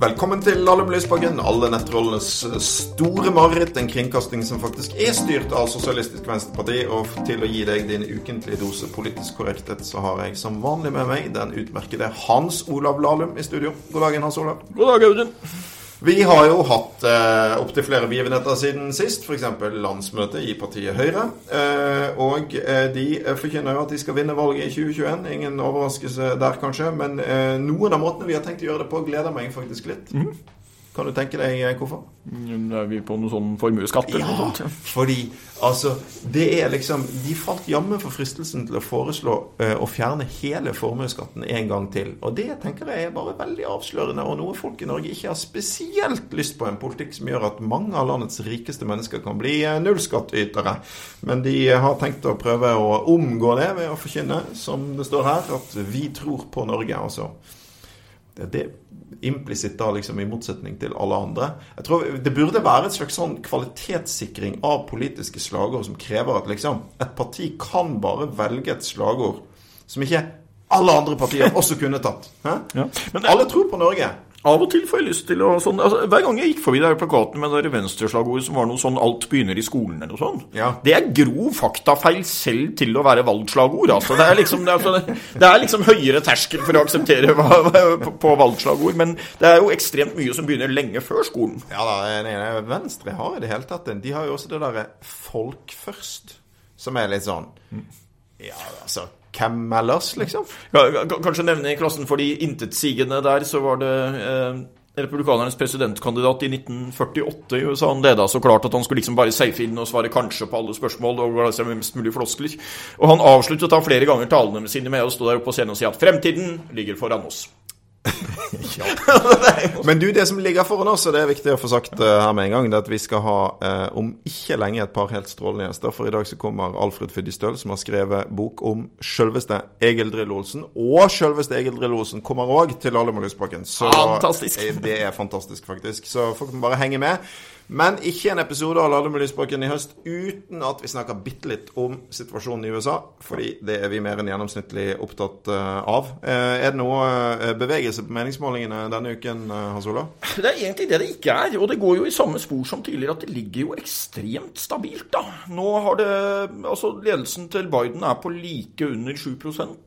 Velkommen til Alle Lysbakken, alle nettrollenes store mareritt. En kringkasting som faktisk er styrt av Sosialistisk Venstreparti. Og til å gi deg din ukentlige dose politisk korrekthet, så har jeg som vanlig med meg den utmerkede Hans Olav Lahlum i studio. God dagen, Hans Olav. God dag, Audun. Vi har jo hatt eh, opptil flere begivenheter siden sist, f.eks. landsmøtet i partiet Høyre. Eh, og eh, de forkynner jo at de skal vinne valget i 2021. Ingen overraskelse der, kanskje. Men eh, noen av måtene vi har tenkt å gjøre det på, gleder meg faktisk litt. Mm. Kan du tenke deg eh, hvorfor? Mm, er vi på noe sånn formuesskatt eller ja, noe sånt? fordi altså Det er liksom De falt jammen for fristelsen til å foreslå uh, å fjerne hele formuesskatten en gang til. Og det tenker jeg er bare veldig avslørende, og noe folk i Norge ikke har spesielt lyst på. En politikk som gjør at mange av landets rikeste mennesker kan bli uh, nullskattytere. Men de har tenkt å prøve å omgå det ved å forkynne, som det står her, at vi tror på Norge. altså det er implisitt da liksom i motsetning til alle andre. Jeg tror Det burde være et slags sånn kvalitetssikring av politiske slagord som krever at liksom et parti kan bare velge et slagord som ikke alle andre partier også kunne tatt. Ja. Men alle tror på Norge. Av og til får jeg lyst til å sånn, altså, Hver gang jeg gikk forbi der plakaten med det venstreslagordet som var noe sånn 'alt begynner i skolen' eller noe sånt, ja. det er grov faktafeil selv til å være valgslagord. Altså. Det, er liksom, det, er, altså, det er liksom høyere terskel for å akseptere på, på valgslagord, men det er jo ekstremt mye som begynner lenge før skolen. Ja da, nei, nei, Venstre har i det hele tatt De har jo også det derre 'folk først', som er litt sånn Ja, altså hvem ellers, liksom? Ja, kanskje nevne i klassen for de intetsigende der, så var det eh, republikanernes presidentkandidat i 1948 i USA. Han leda så klart at han skulle liksom bare safe inn og svare kanskje på alle spørsmål og la seg mest mulig floskler. Og han avsluttet da flere ganger talene sine med å stå der oppe på scenen og si at fremtiden ligger foran oss. ja. Men du, det som ligger foran oss, og det er viktig å få sagt uh, her med en gang, det er at vi skal ha uh, om ikke lenge et par helt strålende gjester. For i dag så kommer Alfred Fyddistøl, som har skrevet bok om sjølveste Egil Drill-Olsen. Og sjølveste Egil Drill-Olsen kommer òg til Alle må Lysbakken. Så fantastisk. det er fantastisk, faktisk. Så folk må bare henge med. Men ikke en episode av Lade med Lysbakken i høst uten at vi snakker bitte litt om situasjonen i USA. Fordi det er vi mer enn gjennomsnittlig opptatt uh, av. Uh, er det noe uh, bevegelse på meningsmålingene denne uken, Hans Ola? Det er egentlig det det ikke er. Og det går jo i samme spor som tidligere, at det ligger jo ekstremt stabilt, da. Nå har det Altså, ledelsen til Biden er på like under 7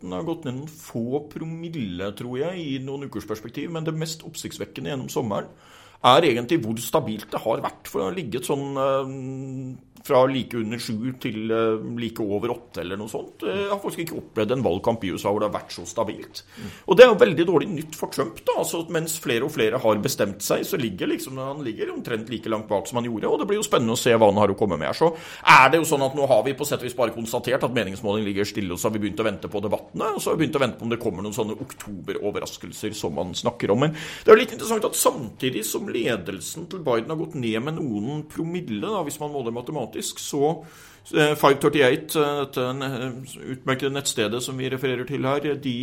Den har gått ned noen få promille, tror jeg, i noen ukers perspektiv. Men det mest oppsiktsvekkende gjennom sommeren er egentlig hvor stabilt det har vært. For det har ligget sånn fra like under sju til like over åtte eller noe sånt. Jeg har faktisk ikke opplevd en valgkamp i USA hvor det har vært så stabilt. Og det er jo veldig dårlig nytt for Trump. da, altså Mens flere og flere har bestemt seg, så ligger liksom, han ligger omtrent like langt bak som han gjorde. Og det blir jo spennende å se hva han har å komme med her. Så er det jo sånn at nå har vi på sett og vis bare konstatert at meningsmåling ligger stille, og så har vi begynt å vente på debattene. Og så har vi begynt å vente på om det kommer noen sånne oktoberoverraskelser som man snakker om. Men det er jo litt interessant at samtidig som ledelsen til Biden har gått ned med noen promille, da, hvis man måler matematisk, så 538, dette utmerkede nettstedet som vi refererer til her, de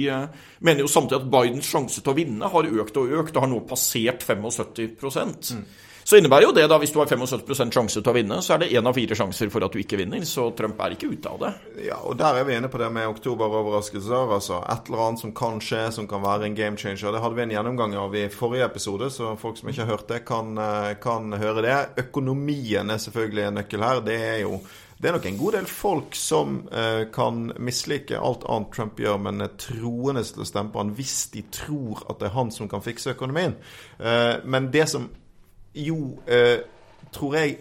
mener jo samtidig at Bidens sjanse til å vinne har økt og økt, og har nå passert 75 mm. Så innebærer jo det, da, hvis du har 75% sjanse til å vinne, så er det én av fire sjanser for at du ikke vinner. Så Trump er ikke ute av det. Ja, og der er vi inne på det med oktoberoverraskelser. Altså et eller annet som kan skje, som kan være en game changer. Det hadde vi en gjennomgang av i forrige episode, så folk som ikke har hørt det, kan, kan høre det. Økonomien er selvfølgelig en nøkkel her. Det er jo det er nok en god del folk som eh, kan mislike alt annet Trump gjør, men er troende til å stemme på han hvis de tror at det er han som kan fikse økonomien. Eh, men det som jo, eh, tror jeg,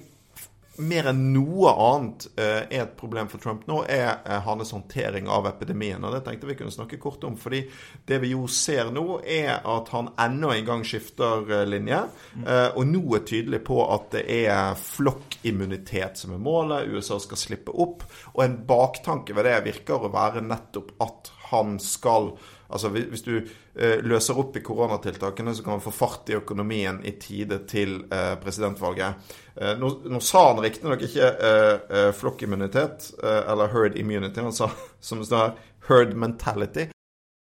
mer enn noe annet eh, er et problem for Trump nå, er eh, hans håndtering av epidemien. og Det tenkte vi kunne snakke kort om. fordi det vi jo ser nå, er at han enda en gang skifter eh, linje. Eh, og nå er tydelig på at det er flokkimmunitet som er målet. USA skal slippe opp. Og en baktanke ved det virker å være nettopp at han skal Altså Hvis du eh, løser opp i koronatiltakene, så kan man få fart i økonomien i tide til eh, presidentvalget. Eh, nå, nå, sa han riktignok ikke eh, flokkimmunitet, eller herd immunity. Han sa som det står her, herd mentality.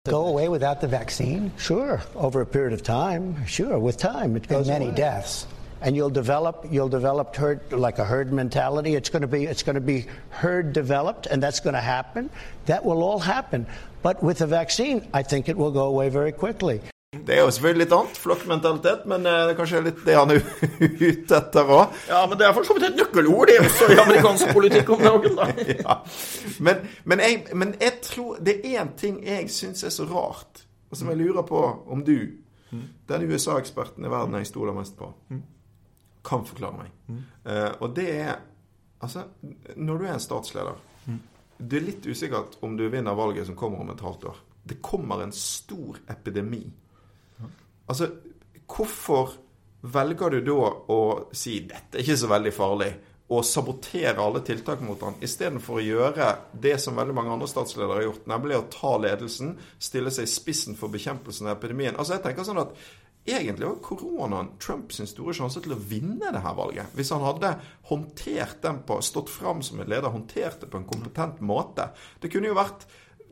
Go away without the vaccine? Sure, over a period of time. Sure, with time it goes and many away. deaths. And you'll develop you'll develop herd like a herd mentality. It's going to be it's going to be herd developed, and that's going to happen. That will all happen. But with the vaccine, I think it will go away very quickly. Det er jo selvfølgelig litt annet, flokkmentalitet, men eh, det er kanskje litt det han er ute etter òg. Ja, men det er for så vidt et nøkkelord, det er også, i amerikansk politikk om dagen. da. Ja. Men, men, jeg, men jeg tror det er én ting jeg syns er så rart, og som jeg lurer på om du, den USA-eksperten i verden jeg stoler mest på, kan forklare meg. Eh, og det er Altså, når du er en statsleder Det er litt usikkert om du vinner valget som kommer om et halvt år. Det kommer en stor epidemi. Altså, hvorfor velger du da å si 'dette er ikke så veldig farlig', og sabotere alle tiltak mot han, istedenfor å gjøre det som veldig mange andre statsledere har gjort, nemlig å ta ledelsen, stille seg i spissen for bekjempelsen av epidemien? Altså, jeg tenker sånn at Egentlig var koronaen Trumps store sjanse til å vinne det her valget. Hvis han hadde håndtert den på, stått fram som en leder, håndtert det på en kompetent måte. Det kunne jo vært,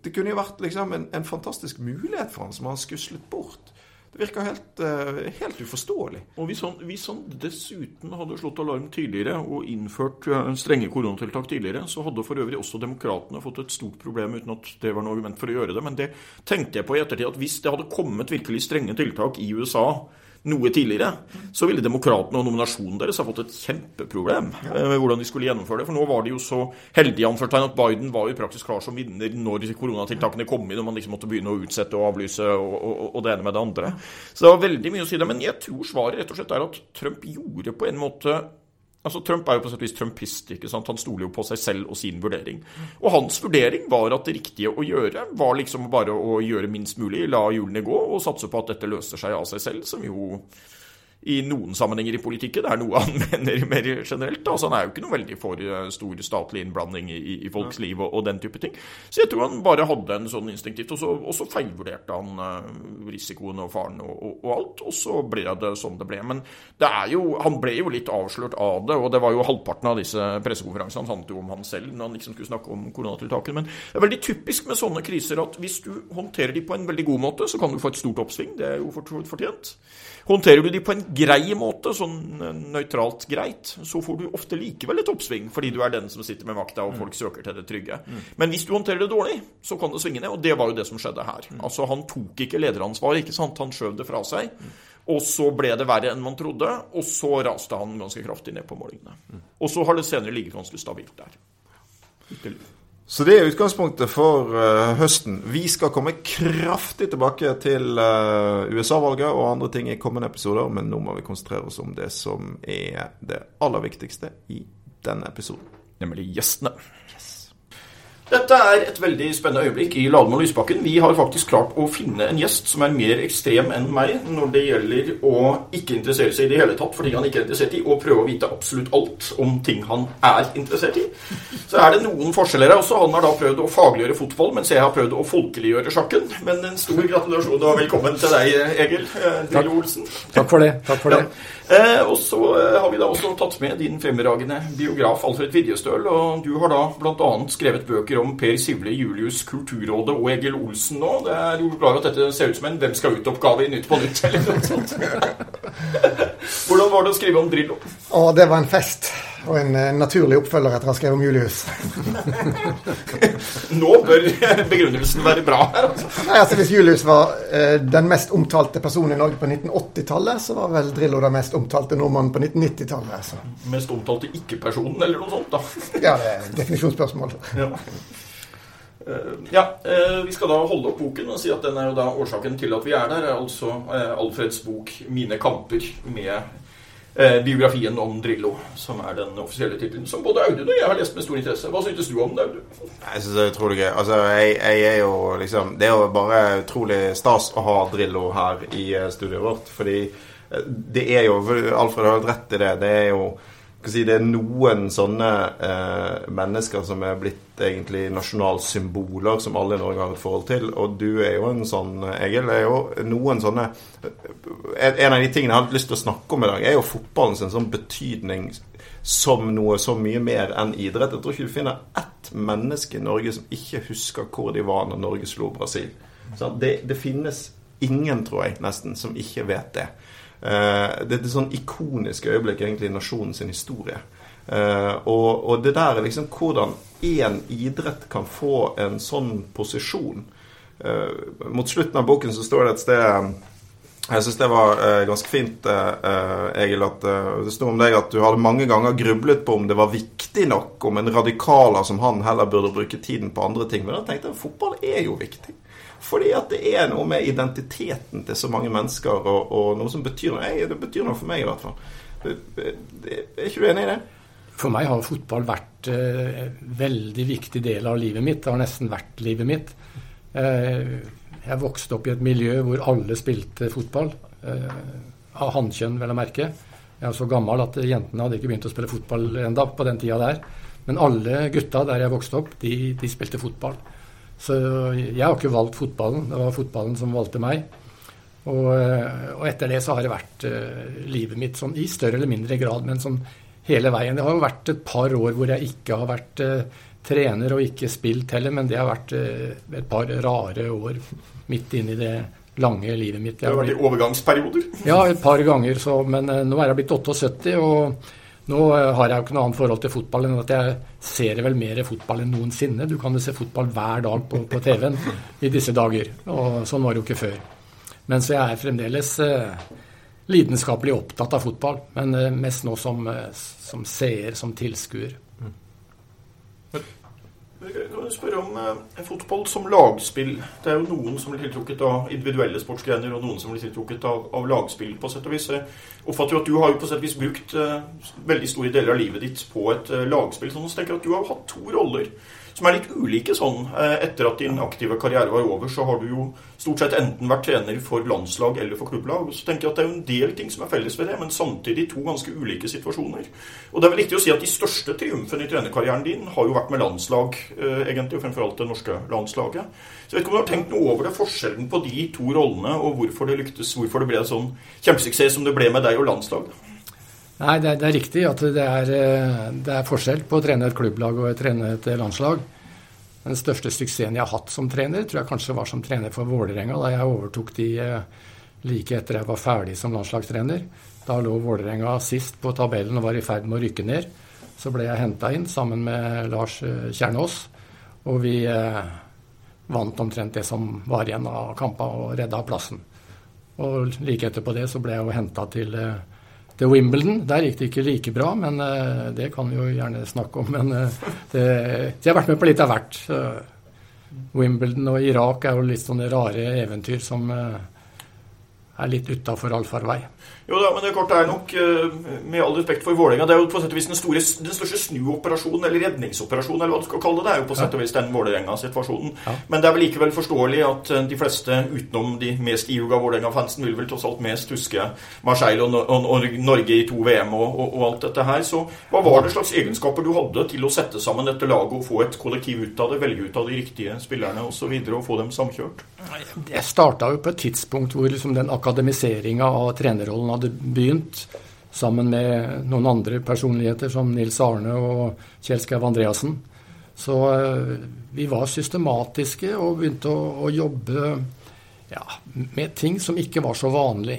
kunne jo vært liksom en, en fantastisk mulighet for han som han skuslet bort. Det virker helt, eh, helt uforståelig. Og hvis han, hvis han dessuten hadde slått alarm tidligere og innført eh, strenge koronatiltak tidligere, så hadde for øvrig også demokratene fått et stort problem uten at det var noe argument for å gjøre det. Men det tenkte jeg på i ettertid, at hvis det hadde kommet virkelig strenge tiltak i USA noe tidligere, så ville demokratene og nominasjonen deres ha fått et kjempeproblem eh, med hvordan de skulle gjennomføre det. For nå var de jo så heldige anførtegn at Biden var jo praktisk klar som vinner når koronatiltakene kom inn og man liksom måtte begynne å utsette og avlyse og, og, og det ene med det andre. Så det var veldig mye å si det. Men jeg tror svaret rett og slett er at Trump gjorde på en måte Altså, Trump er jo på sett og vis trumpist. ikke sant? Han stoler jo på seg selv og sin vurdering. Og hans vurdering var at det riktige å gjøre var liksom bare å gjøre minst mulig, la hjulene gå og satse på at dette løser seg av seg selv, som jo i noen sammenhenger i politikken det er noe han mener mer generelt. Altså, han er jo ikke noe veldig for eh, stor statlig innblanding i, i folks liv og, og, den type ting. Så jeg tror han bare hadde en sånn instinktivt, og så, og så feilvurderte han uh, risikoen og faren og, og, alt, og så ble det som det ble. Men det er jo, han ble jo litt avslørt av det, og det var jo halvparten av disse pressekonferansene handlet jo om han selv når han liksom skulle snakke om koronatiltakene. Men det er veldig typisk med sånne kriser at hvis du håndterer de på en veldig god måte, så kan du få et stort oppsving. Det er jo fortjent. Håndterer du de på en grei måte, sånn nøytralt greit, så får du ofte likevel et oppsving, fordi du er den som sitter med makta, og folk søker til det trygge. Men hvis du håndterer det dårlig, så kan det svinge ned, og det var jo det som skjedde her. Altså, han tok ikke lederansvar, ikke sant, han skjøv det fra seg. Og så ble det verre enn man trodde, og så raste han ganske kraftig ned på målingene. Og så har det senere ligget ganske stabilt der. Ytterligere. Så det er utgangspunktet for uh, høsten. Vi skal komme kraftig tilbake til uh, USA-valget og andre ting i kommende episoder, men nå må vi konsentrere oss om det som er det aller viktigste i denne episoden. Nemlig gjestene. Dette er et veldig spennende øyeblikk i Lademann Lysbakken. Vi har faktisk klart å finne en gjest som er mer ekstrem enn meg når det gjelder å ikke interessere seg i det hele tatt for ting han ikke er interessert i, og prøve å vite absolutt alt om ting han er interessert i. Så er det noen forskjeller her også. Han har da prøvd å fagliggjøre fotball, mens jeg har prøvd å folkeliggjøre sjakken. Men en stor gratulasjon og velkommen til deg, Egil Drillo Olsen. Takk for det. Takk for det. Ja. Eh, og så eh, har vi da også tatt med din fremragende biograf Alfred Vidjestøl. Og du har da bl.a. skrevet bøker om Per Sivle, Julius, Kulturrådet og Egil Olsen nå. Det er jo klart at dette ser ut som en Hvem skal ut-oppgave i Nytt på Nytt eller noe sånt. Hvordan var det å skrive om Drillo? Å, det var en fest. Og en uh, naturlig oppfølger etter å ha skrevet om Julius. Nå bør begrunnelsen være bra her. Altså. Nei, altså Hvis Julius var uh, den mest omtalte personen i Norge på 1980-tallet, så var vel Drillo den mest omtalte nordmannen på 1990-tallet. Altså. Mest omtalte ikke-personen, eller noe sånt? da? ja, det er et definisjonsspørsmål. Ja. Uh, ja, uh, Vi skal da holde opp boken og si at den er jo da årsaken til at vi er der. Altså uh, Alfreds bok 'Mine kamper' med biografien om Drillo, som er den offisielle tittelen. Som både Audun og jeg har lest med stor interesse. Hva syntes du om det, Audun? Jeg synes det er utrolig gøy. Altså, jeg, jeg, er jo liksom Det er jo bare utrolig stas å ha Drillo her i studioet vårt. Fordi det er jo Alfred har hatt rett i det. Det er jo Si, det er noen sånne eh, mennesker som er blitt egentlig nasjonalsymboler, som alle i Norge har et forhold til. Og du er jo en sånn, Egil. er jo noen sånne En av de tingene jeg har lyst til å snakke om i dag, er jo fotballens en sånn betydning som noe så mye mer enn idrett. Jeg tror ikke du finner ett menneske i Norge som ikke husker hvor de var når Norge slo Brasil. Det, det finnes ingen, tror jeg, nesten, som ikke vet det. Eh, det er et sånn ikonisk øyeblikk egentlig i nasjonens historie. Eh, og, og, det der er liksom hvordan én idrett kan få en sånn posisjon. Eh, mot slutten av boken så står det et sted jeg syns det var eh, ganske fint, eh, Egil, at eh, det sto om deg at du hadde mange ganger grublet på om det var viktig nok om en radikaler som han heller burde bruke tiden på andre ting. Men da tenkte jeg fotball er jo viktig. Fordi at det er noe med identiteten til så mange mennesker, og, og noe som betyr noe. Det betyr noe for meg, i hvert fall. Er ikke du enig i det? For meg har fotball vært eh, en veldig viktig del av livet mitt. Det har nesten vært livet mitt. Eh, jeg vokste opp i et miljø hvor alle spilte fotball. Eh, av hannkjønn, vel å merke. Jeg er så gammel at jentene hadde ikke begynt å spille fotball enda på den tida der. Men alle gutta der jeg vokste opp, de, de, spilte fotball. Så jeg har ikke valgt fotballen. Det var fotballen som valgte meg. Og, eh, og etter det så har det vært uh, livet mitt sånn i større eller mindre grad, men sånn hele veien. Det har jo vært et par år hvor jeg ikke har vært uh, trener og ikke spilt heller, men det har vært uh, et par rare år midt inn i det lange livet mitt. Det har vært i overgangsperioder? Ja, et par ganger. Så, men nå er jeg blitt 78, og nå har jeg jo ikke noe annet forhold til fotball enn at jeg ser vel mer fotball enn noensinne. Du kan jo se fotball hver dag på, på TV-en i disse dager, og sånn var det jo ikke før. Men så jeg er fremdeles eh, lidenskapelig opptatt av fotball, men mest nå som, som seer, som tilskuer. Kan du spørre om eh, fotball som lagspill? Det er jo noen som blir tiltrukket av individuelle sportsgrener, og noen som blir tiltrukket av, av, lagspill, på sett og vis. Jeg oppfatter jo at du har jo på sett og vis brukt eh, veldig store deler av livet ditt på et eh, lagspill. Så nå tenker jeg at du har hatt to roller som er litt ulike sånn. Eh, etter at din aktive karriere var over, så har du jo stort sett enten vært trener for landslag eller for klubblag. Så tenker jeg at det er jo en del ting som er felles ved det, men samtidig to ganske ulike situasjoner. Og det er vel riktig å si at de største triumfene i trenerkarrieren din har jo vært med landslag, eh, egentlig, og fremfor alt det norske landslaget. Så jeg vet ikke om du har tenkt noe over det, forskjellen på de to rollene, og hvorfor det lyktes, hvorfor det ble sånn kjempesuksess som det ble med deg og landslaget? Nei, det er, det er, riktig at det er, eh, det er, forskjell på å trene et klubblag og å trene et landslag. Den største suksessen jeg har hatt som trener, tror jeg kanskje var som trener for Vålerenga, da jeg overtok de eh, like etter jeg var ferdig som landslagstrener. Da lå Vålerenga sist på tabellen og var i ferd med å rykke ned. Så ble jeg henta inn sammen med Lars eh, Kjernås, og vi eh, vant omtrent det som var igjen av kampene, og redda plassen. Og like etterpå det så ble jeg jo henta til eh, til Wimbledon. Der gikk det ikke like bra, men uh, det kan vi jo gjerne snakke om. Men uh, det, jeg har vært med på litt av hvert. Wimbledon og Irak er jo litt sånne rare eventyr som er litt utafor allfarvei. Jo da, men det korte er nok, eh, med all respekt for Vålerenga, det er jo på sett og vis den, store, den største snuoperasjonen, eller redningsoperasjonen, eller hva du skal kalle det. Det er jo på sett og vis den Vålerenga-situasjonen. Ja. Men det er vel likevel forståelig at eh, de fleste, utenom de mest ihuga Vålerenga-fansen, vil vel tross alt mest huske Marseille og, og, og Norge i to VM og, og, alt dette her. Så hva var det slags egenskaper du hadde til å sette sammen dette laget og få et kollektiv ut av det, velge ut av de riktige spillerne osv., og, og få dem samkjørt? Jeg starta jo på et tidspunkt hvor liksom den akademiseringa av trenerrollen hadde begynt, sammen med noen andre personligheter som Nils Arne og Kjell Skau Andreassen. Så eh, vi var systematiske og begynte å, å jobbe ja, med ting som ikke var så vanlig.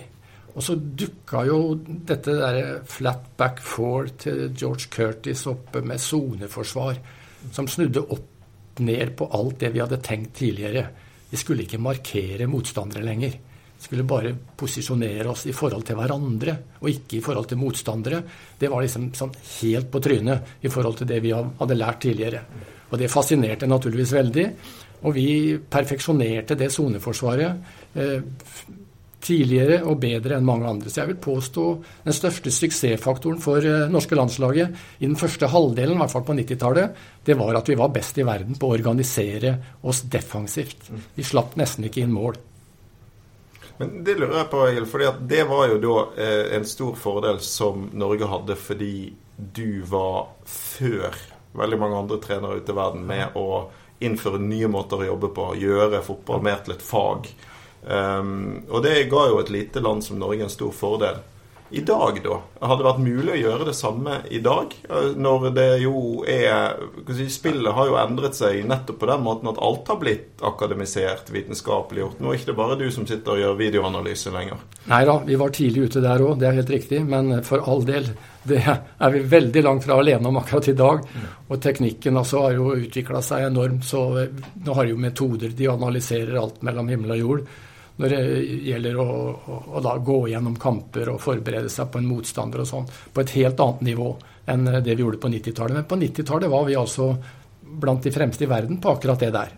Og så dukka jo dette derre flat back four til George Curtis oppe med soneforsvar, som snudde opp ned på alt det vi hadde tenkt tidligere. Vi skulle ikke markere motstandere lenger skulle bare posisjonere oss i forhold til hverandre, og ikke i forhold til motstandere. Det var liksom sånn helt på trynet i forhold til det vi hadde lært tidligere. Og det fascinerte naturligvis veldig. Og vi perfeksjonerte det soneforsvaret eh, tidligere og bedre enn mange andre. Så jeg vil påstå den største suksessfaktoren for eh, norske landslaget i den første halvdelen, i hvert fall på 90-tallet, det var at vi var best i verden på å organisere oss defensivt. Vi slapp nesten ikke inn mål. Men det lurer jeg på, Egil, fordi det var jo da eh, en stor fordel som Norge hadde fordi du var før veldig mange andre trenere ute i verden med å innføre nye måter å jobbe på, gjøre fotball mer til et fag. Um, og det ga jo et lite land som Norge en stor fordel. I dag, da? Hadde det vært mulig å gjøre det samme i dag? Når det jo er Spillet har jo endret seg nettopp på den måten at alt har blitt akademisert, vitenskapelig gjort. Nå er ikke det bare du som sitter og gjør videoanalyse lenger. Nei da, vi var tidlig ute der òg, det er helt riktig. Men for all del, det er vi veldig langt fra alene om akkurat i dag. Og teknikken altså har jo utvikla seg enormt, så nå har jo metoder de analyserer alt mellom himmel og jord når det gjelder å, å, å gå gjennom kamper og forberede seg på en motstander og sånn, på et helt annet nivå enn det vi gjorde på 90-tallet. Men på 90-tallet var vi altså blant de fremste i verden på akkurat det der.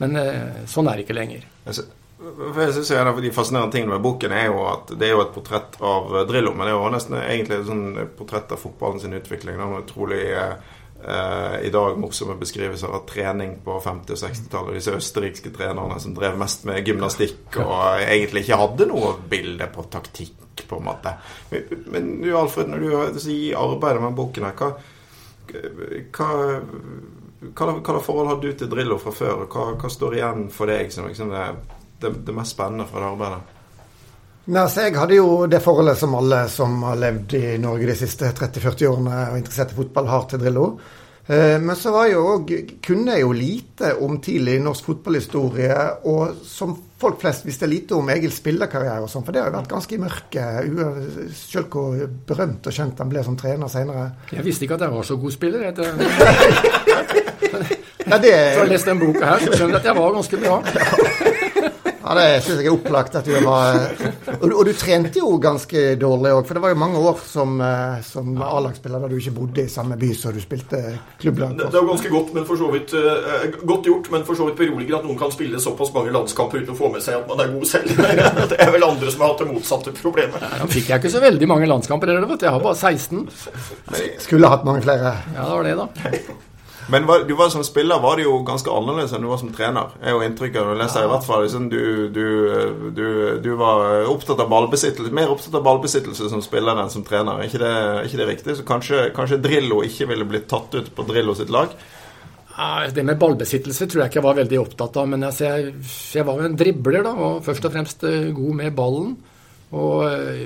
Men eh, sånn er det ikke lenger. Jeg synes En av de fascinerende tingene med boken er jo at det er jo et portrett av Drillo, men det er jo nesten egentlig et sånn portrett av fotballen sin utvikling. Det er utrolig eh, i dag morsomme beskrivelser av trening på 50- og 60-tallet. Disse østerrikske trenerne som drev mest med gymnastikk og egentlig ikke hadde noe bilde på taktikk, på en måte. Men du Alfred, når du sier arbeidet med boken her, hva, hva hva, hva forhold har du til Drillo fra før, og hva, hva står igjen for deg som liksom det, det, det, mest spennende fra det arbeidet? Nei, altså Jeg hadde jo det forholdet som alle som har levd i Norge de siste 30-40 årene og interessert i fotball, har til Drillo. Eh, men så var jeg jo også, kunne jeg jo lite om tidlig norsk fotballhistorie, og som folk flest visste lite om Egils spillerkarriere og sånn, for det har jo vært ganske i mørket, selv hvor berømt og kjent han ble som trener senere. Jeg visste ikke at jeg var så god spiller. Jeg, ja, det... For å lest den boka her, så skjønner jeg at jeg var ganske bra. Ja, det syns jeg er opplagt at du var Og, og du trente jo ganske dårlig òg, for det var jo mange år som, eh, som A-lagsspiller da du ikke bodde i samme by som du spilte klubblag Det, det er jo ganske godt, men for så vidt uh, godt gjort, men for så vidt beroliger at noen kan spille såpass mange landskamper uten å få med seg at man er god selv. det er vel andre som har hatt det motsatte problemet. Ja, fikk jeg ikke så veldig mange landskamper, heller, vet du. Jeg har bare 16. Skulle hatt mange flere. Ja, det var det, da. Men var, du var som spiller var det jo ganske annerledes enn du var som trener. er jo inntrykket du leser ja. i hvert fall liksom, du, du, du, du, var opptatt av ballbesittelse, mer opptatt av ballbesittelse som spiller enn som trener. Er ikke det, ikke det riktig? Så kanskje, kanskje, Drillo ikke ville blitt tatt ut på Drillo sitt lag? Det med ballbesittelse tror jeg ikke jeg var veldig opptatt av. Men altså, jeg, jeg var jo en dribler, da, og først og fremst eh, god med ballen. Og eh,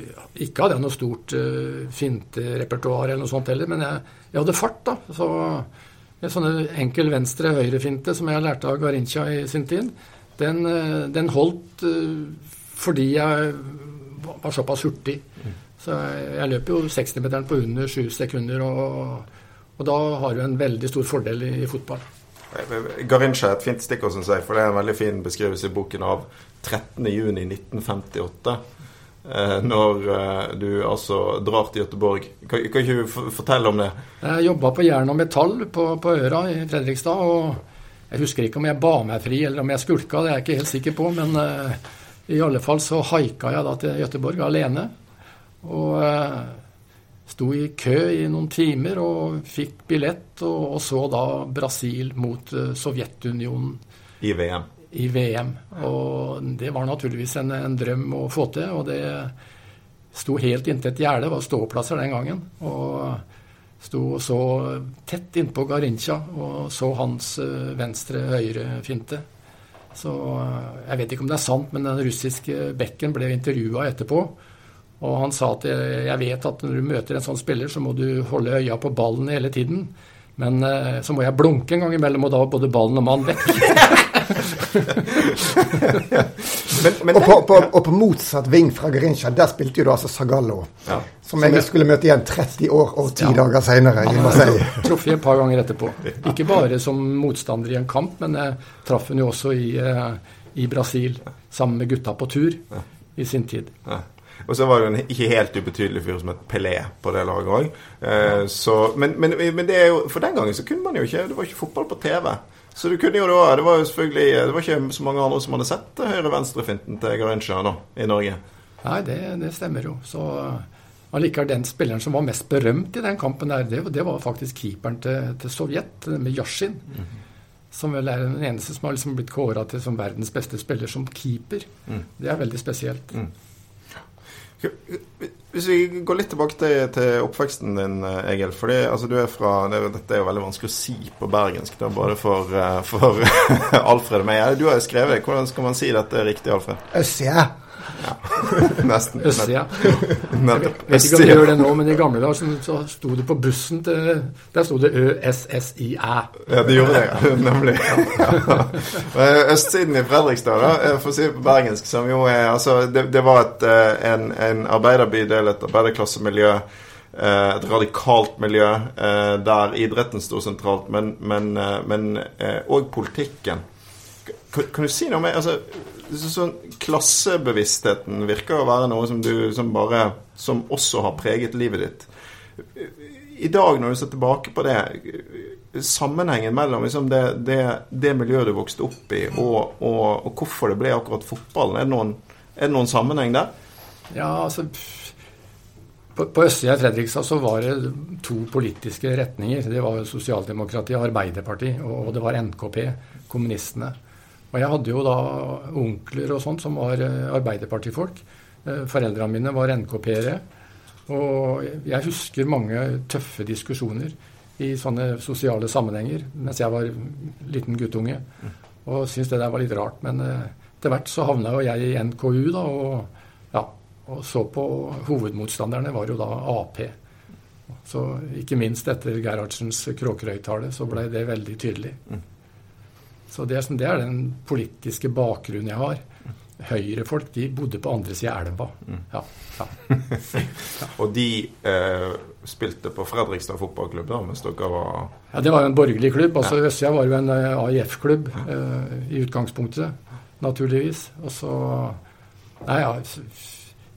ikke hadde jeg noe stort uh, finterepertoar eller noe sånt heller, men jeg, jeg hadde fart, da. Så en sånn enkel venstre-høyre-finte som jeg lærte av Garincha i sin tid, den, eh, den holdt eh, fordi jeg var såpass hurtig. Så jeg, jeg løp jo 60-meteren på under 7 sekunder, og, og, da har du en veldig stor fordel i, i fotball. Garincha er et fint stikkord, syns jeg, for det er en veldig fin beskrivelse i boken av 13.6.1958. Eh, når eh, du altså drar til Göteborg. Kan, kan ikke du fortelle om det? Jeg jobba på Jern og Metall på, på, Øra i Fredrikstad. og Jeg husker ikke om jeg ba meg fri eller om jeg skulka, det er jeg ikke helt sikker på. Men uh, i alle fall så haika jeg da til Göteborg alene. Og uh, sto i kø i noen timer og fikk billett, og, og så da Brasil mot uh, Sovjetunionen. I VM? I VM. Og det var naturligvis en, en drøm å få til. Og det sto helt inntil et gjerde. var ståplasser den gangen. Og sto så tett innpå Garincha og så hans uh, venstre-høyre-finte. Så uh, jeg vet ikke om det er sant, men den russiske bekken ble intervjua etterpå. Og han sa at jeg vet at når du møter en sånn spiller, så må du holde øya på ballen hele tiden. Men så må jeg blunke en gang imellom, og da var både ballen og mannen vekk. men, men og, på, på, og, på, motsatt ving fra Grincha, der spilte jo da altså Sagallo. Ja. Som jeg skulle møte igjen 30 år og 10 ja. dager seinere i Marseille. Traff et par ganger etterpå. Ikke bare som motstander i en kamp, men jeg traff hun jo også i, uh, i, Brasil sammen med gutta på tur i sin tid. Ja. Og så var det en ikke helt ubetydelig fyr som het Pelé på det laget òg. Eh, men, men, men, det er jo, for den gangen så kunne man jo ikke Det var ikke fotball på TV. Så du kunne jo da Det var jo selvfølgelig Det var ikke så mange andre som hadde sett høyre-venstre-finten til Garincha da, i Norge. Nei, det, det stemmer jo. Så allikevel den spilleren som var mest berømt i den kampen der, det, det var faktisk keeperen til, til Sovjet, med Yashin. Mm -hmm. Som vel er den eneste som har liksom blitt kåra til som verdens beste spiller som keeper. Mm. Det er veldig spesielt. Mm. Hvis vi går litt tilbake til, til oppveksten din, eh, Egil. Fordi, altså, er fra, det, Dette er jo veldig vanskelig å si på bergensk, da, både for, eh, for Alfred og meg. Du har jo skrevet Hvordan skal man si dette riktig, Alfred? Øssia. Nesten. Østsida. Jeg vet ikke om de gjør det nå, men i gamle dager så, så sto det på bussen til Der sto det ØSSIæ. Ja, det gjorde det. Nemlig. Eh, Østsiden i Fredrikstad, da, eh, for å si det på bergensk, som jo er Altså, det, det var et, eh, en, en arbeiderbydel, et arbeiderklassemiljø. Et radikalt miljø der idretten sto sentralt, men òg men, men, politikken. Kan, kan, du si noe mer altså, sånn, Klassebevisstheten virker å være noe som du som bare Som også har preget livet ditt. I dag, når du ser tilbake på det, sammenhengen mellom liksom, det, det, det, miljøet du vokste opp i, og, og, og, hvorfor det ble akkurat fotballen, er det noen, er det noen sammenheng der? Ja, altså På, på østsida i Fredrikstad så var det to politiske retninger. Det var Sosialdemokratiet, Arbeiderpartiet, og det var NKP, kommunistene. Og jeg hadde jo da onkler og sånt som var eh, arbeiderpartifolk. Eh, foreldrene mine var NKP-ere. Og jeg husker mange tøffe diskusjoner i sånne sosiale sammenhenger mens jeg var liten guttunge. Og syntes det der var litt rart. Men eh, etter hvert så havna jo jeg i NKU, da, og, ja, og så på Hovedmotstanderne var jo da Ap. Så ikke minst etter Gerhardsens Kråkerøy-tale så ble det veldig tydelig. Så det, det, er den politiske bakgrunnen jeg har. Høyrefolk de bodde på andre sida av elva. Mm. Ja, ja. ja. Og de eh, spilte på Fredrikstad fotballklubb da, mens dere var Ja, det var jo en borgerlig klubb. altså. Østsida var jo en uh, AIF-klubb uh, i utgangspunktet, naturligvis. Og så Nei, ja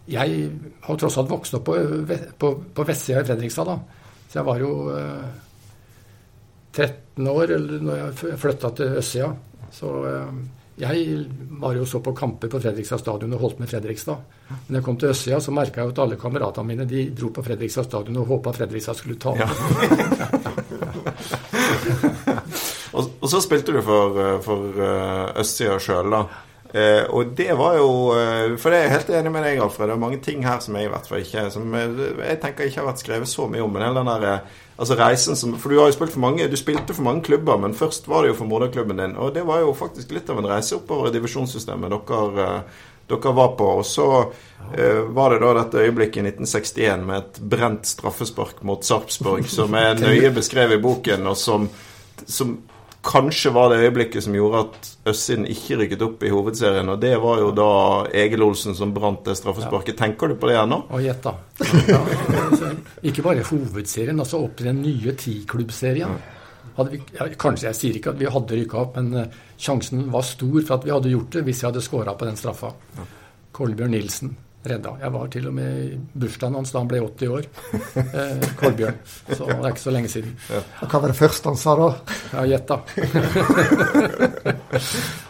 Jeg har tross alt vokst opp på, på, på vestsida i Fredrikstad, da. Så jeg var jo uh, 13 år eller når jeg flytta til østsida. Så eh, jeg var jo så på kamper på Fredrikstad stadion og holdt med Fredrikstad. Men da jeg kom til østsida, så merka jeg at alle kameratene mine de dro på Fredrikstad stadion og håpa Fredrikstad skulle ta. Ja. og, så spilte du for, eh, for eh, østsida sjøl, da. Eh, og det var jo For det er jeg helt enig med deg, Alfred. Det er mange ting her som jeg i hvert fall ikke Som jeg tenker ikke har vært skrevet så mye om. Men hele den der Altså reisen som For du har jo spilt for mange Du spilte for mange klubber, men først var det jo for moderklubben din. Og det var jo faktisk litt av en reise oppover i divisjonssystemet dere, eh, dere var på. Og så eh, var det da dette øyeblikket i 1961 med et brent straffespark mot Sarpsborg, som er nøye beskrevet i boken, og som, som kanskje var det øyeblikket som gjorde at Østsiden ikke rykket opp i hovedserien. Og det var jo da Egil Olsen som brant det straffesparket. Ja. Tenker du på det ennå? Og gjett, da. Ja, ikke bare hovedserien, altså opp til den nye tiklubbserien. Vi, ja, kanskje jeg sier ikke at vi hadde rykka opp, men uh, sjansen var stor for at vi hadde gjort det hvis vi hadde skåra på den straffa. Kolbjørn Nilsen redda. Jeg var til og med i bursdagen hans da han ble 80 år. Eh, Kolbjørn. Så det er ikke så lenge siden. Ja. Og Hva var det første han sa da? Ja, gjett, da.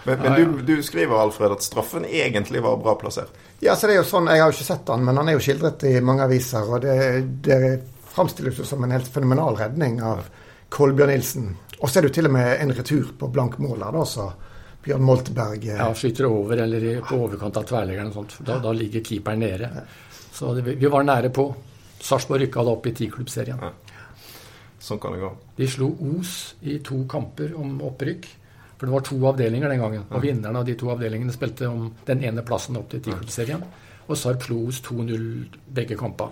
men, men du, du, skriver, Alfred, at straffen egentlig var bra plassert? Ja, så det er jo sånn, Jeg har jo ikke sett han, men han er jo skildret i mange aviser. Og det, det framstilles jo som en helt fenomenal redning av Kolbjørn Nilsen. Og så er det jo til og med en retur på blank mål her, da. så Bjørn Molteberg eh. Ja, skyter over eller på overkant av tverrleggeren og sånt. Da, da ligger keeperen nede. Så det, vi var nære på. Sarpsborg rykka da opp i tiklubbserien. Ja. Sånn kan det gå. De slo Os i to kamper om opprykk. For det var to avdelinger den gangen. Og vinnerne av de to avdelingene spilte om den ene plassen opp til tiklubbserien. Og Sarp slo Os 2-0 begge kamper.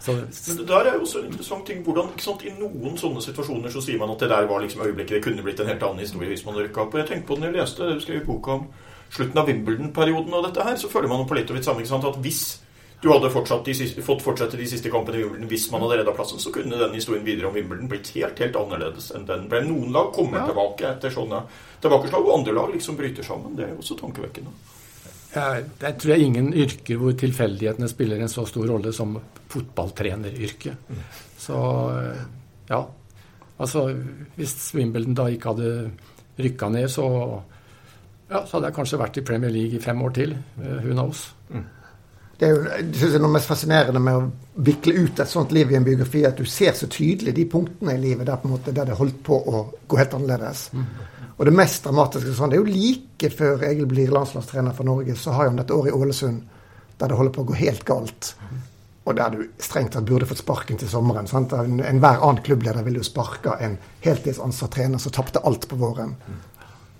Så, Men det der er jo også en interessant ting. Hvordan, sant, I noen sånne situasjoner så sier man at det der var liksom øyeblikket det kunne blitt en helt annen historie hvis man rykka opp. Og jeg tenkte på det når jeg leste det du skrev i boka om slutten av Wimbledon-perioden og dette her, så føler man på litt og litt samme. At hvis du hadde siste, fått fortsette de siste kampene i Wimbledon hvis man hadde redda plassen, så kunne den historien videre om Wimbledon blitt helt helt annerledes enn den ble. Noen lag kommer ja. tilbake etter sånne tilbakeslag, og andre lag liksom bryter sammen. Det er jo også tankevekkende. Jeg, jeg tror jeg ingen yrker hvor tilfeldighetene spiller en så stor rolle som fotballtreneryrket. Mm. Så ja. Altså, hvis Wimbledon da ikke hadde rykka ned, så, ja, så hadde jeg kanskje vært i Premier League i fem år til. Uh, who knows? Mm. Det er jo jeg synes jeg er noe mest fascinerende med å vikle ut et sånt liv i en biografi, at du ser så tydelig de punktene i livet der, på en måte, der det holdt på å gå helt annerledes. Mm. Og det mest dramatiske sånn, det er jo like før Egil blir landslagstrener for Norge, så har han dette året i Ålesund der det holder på å gå helt galt. Og der du strengt tatt burde fått sparken til sommeren. sant? Enhver en annen klubbleder ville jo sparka en heltidsansatt trener som tapte alt på våren.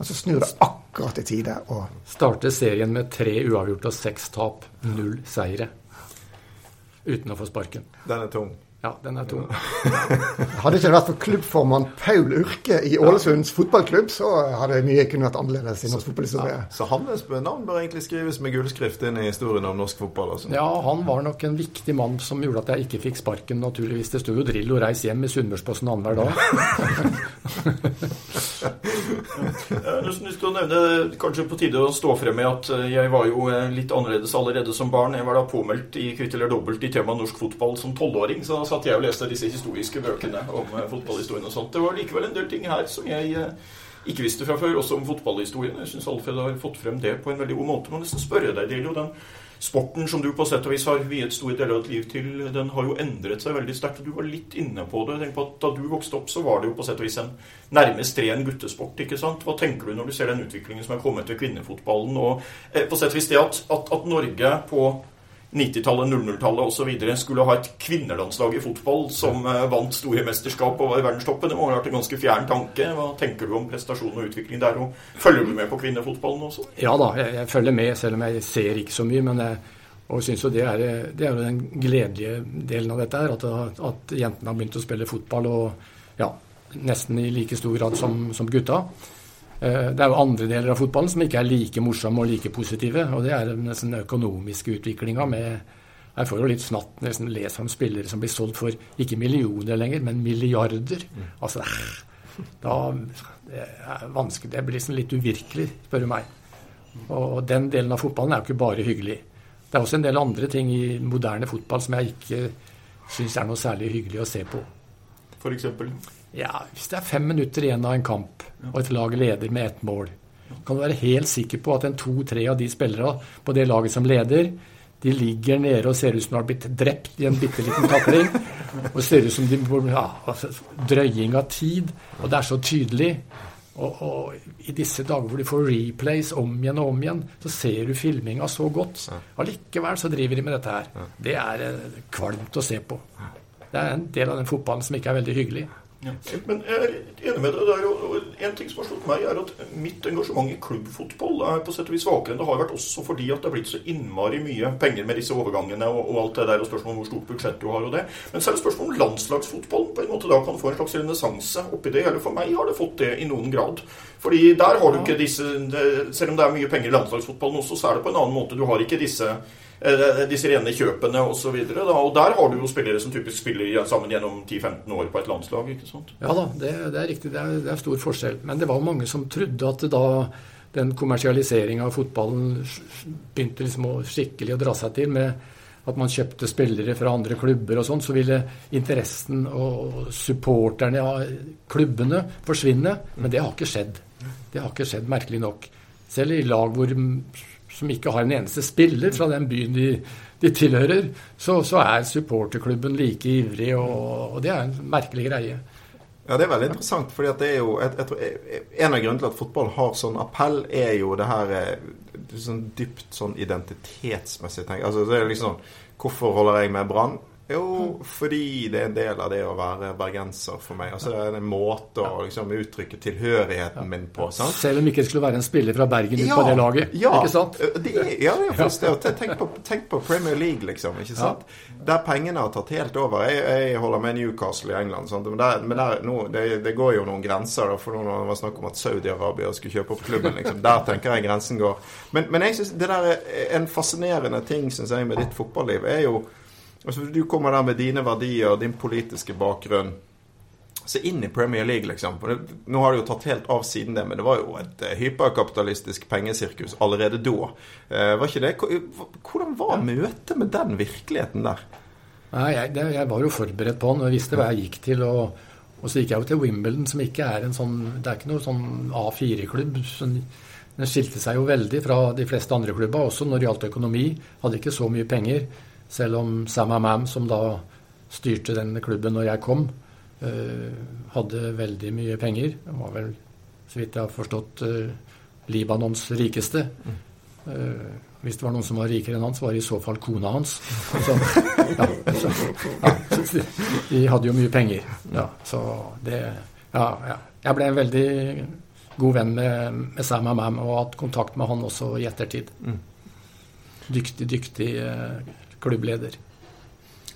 Og så snur det akkurat i tide. Og Starter serien med tre uavgjorte og seks tap. Null seire. Uten å få sparken. Den er tung. Ja, den er tung. hadde ikke det vært for klubbformann Paul Urke i Ålesunds fotballklubb, så hadde mye kunne vært annerledes i norsk fotballhistorie. Så hans navn bør egentlig skrives med gullskrift inn i historien om norsk fotball. Altså. Ja, han var nok en viktig mann som gjorde at jeg ikke fikk sparken, naturligvis. Det sto jo 'Drillo reis hjem' i Sunnmørsposten annenhver dag. Jeg har lyst til å nevne kanskje på tide å stå frem med at eh, jeg var jo eh, litt annerledes allerede som barn. Jeg var da påmeldt i Kvitt eller dobbelt i temaet norsk fotball som tolvåring. Så da satt jeg og leste disse historiske bøkene om eh, fotballhistorien og sånt. Det var likevel en del ting her som jeg ikke visste fra før, også om fotballhistorien. Jeg syns Alfred har fått frem det på en veldig god måte. Må nesten spørre deg, Delio. Den sporten som du på sett og vis har viet store deler av ditt liv til, den har jo endret seg veldig sterkt. Du var litt inne på det. Tenk på at Da du vokste opp, så var det jo på sett og vis en nærmest ren guttesport. ikke sant? Hva tenker du når du ser den utviklingen som er kommet ved kvinnefotballen? Og eh, på sett og vis det at, at, at Norge på 90-tallet, 00-tallet osv. skulle ha et kvinnelandslag i fotball som eh, vant store mesterskap og var i verdenstoppen. Det må ha vært en ganske fjern tanke. Hva tenker du om prestasjon og utvikling der? Og følger du med på kvinnefotballen også? Ja da, jeg, jeg følger med, selv om jeg ser ikke så mye. men jeg og synes jo det er, det er jo den gledelige delen av dette her, at, at jentene har begynt å spille fotball og ja, nesten i like stor grad som, som gutta. Eh, det er jo andre deler av fotballen som ikke er like morsomme og like positive. Og det er nesten den økonomiske utviklinga med Jeg får jo litt snatt nesten lese om spillere som blir solgt for ikke millioner lenger, men milliarder. Mm. Altså, da det er vanskelig, Det blir liksom litt uvirkelig, spør du meg. Og den delen av fotballen er jo ikke bare hyggelig. Det er også en del andre ting i moderne fotball som jeg ikke syns er noe særlig hyggelig å se på. For eksempel? Ja, Hvis det er fem minutter igjen av en kamp, og et lag leder med ett mål, kan du være helt sikker på at en to-tre av de spillerne på det laget som leder, de ligger nede og ser ut som de har blitt drept i en bitte liten takling. Og ser ut som de ja, altså, Drøying av tid. Og det er så tydelig. Og, og i disse dager hvor de får replays om igjen og om igjen, så ser du filminga så godt. Allikevel så driver de med dette her. Det er eh, kvalmt å se på. Det er en del av den fotballen som ikke er veldig hyggelig. Ja. Men jeg er enig med deg der. Og en ting som har slått meg, er at mitt engasjement i klubbfotball er på sett og vis svakere enn det har vært også fordi at det er blitt så innmari mye penger med disse overgangene og, og alt det der, og spørsmål om hvor stort budsjett du har og det. Men så er det spørsmål om landslagsfotballen på en måte da kan få en slags renessanse oppi det. Eller for meg har det fått det i noen grad. Fordi der har du ikke disse Selv om det er mye penger i landslagsfotballen også, så er det på en annen måte. Du har ikke disse disse rene kjøpene osv. Og, så og der har du jo spillere som typisk spiller sammen gjennom 10-15 år på et landslag. ikke sant? Ja da, det, det er riktig. Det er, det er, stor forskjell. Men det var mange som trodde at da den kommersialiseringa av fotballen begynte liksom å skikkelig å dra seg til med at man kjøpte spillere fra andre klubber og sånn, så ville interessen og supporterne av klubbene forsvinne. Men det har ikke skjedd. Det har ikke skjedd, merkelig nok. Selv i lag hvor som ikke har en eneste spiller fra den byen de, de tilhører, så, så, er supporterklubben like ivrig, og, og, det er en merkelig greie. Ja, Det er veldig interessant. fordi det er jo, jeg, jeg tror, En av grunnene til at fotball har sånn appell, er jo det her eh, sånn dypt sånn identitetsmessig tenk. Altså, det er liksom sånn, Hvorfor holder jeg med Brann? Jo, fordi det er en del av det å være bergenser for meg. Altså Det er en måte å liksom, uttrykke tilhørigheten min på. Sant? Selv om ikke det skulle være en spiller fra Bergen ja, på det laget. Ja, ikke sant? Det er, ja, det er faktisk det. Tenk på, tenk på, Premier League, liksom. ikke sant? Ja. Der pengene har tatt helt over. Jeg, jeg holder med Newcastle i England. Sant? Men, der, men der, no, det, det, går jo noen grenser. Da, for når det var snakk om at Saudi-Arabia skulle kjøpe opp klubben, liksom. der tenker jeg grensen går. Men, men jeg synes det der er en fascinerende ting synes jeg, med ditt fotballiv, er jo Altså, du kommer der med dine verdier, din politiske bakgrunn. Se inn i Premier League, liksom. Nå har det jo tatt helt av siden det, men det var jo et uh, hyperkapitalistisk pengesirkus allerede da. Uh, var ikke det? Hvordan var møtet med den virkeligheten der? Nei, jeg, det, jeg, var jo forberedt på den og visste hva jeg gikk til. Og, og, så gikk jeg jo til Wimbledon, som ikke er en sånn Det er ikke noe sånn A4-klubb. Den skilte seg jo veldig fra de fleste andre klubber, også når det gjaldt økonomi. Hadde ikke så mye penger. Selv om Sam Amam, som da styrte den klubben når jeg kom, uh, hadde veldig mye penger. Han var vel, så vidt jeg har forstått, uh, Libanons rikeste. Uh, hvis det var noen som var rikere enn hans, var det i så fall kona hans. Så, ja, så, ja, så de hadde jo mye penger. Ja, så det Ja, ja. Jeg ble en veldig god venn med, med Sam Amam og hatt kontakt med han også i ettertid. Mm. Dyktig, dyktig eh, klubbleder.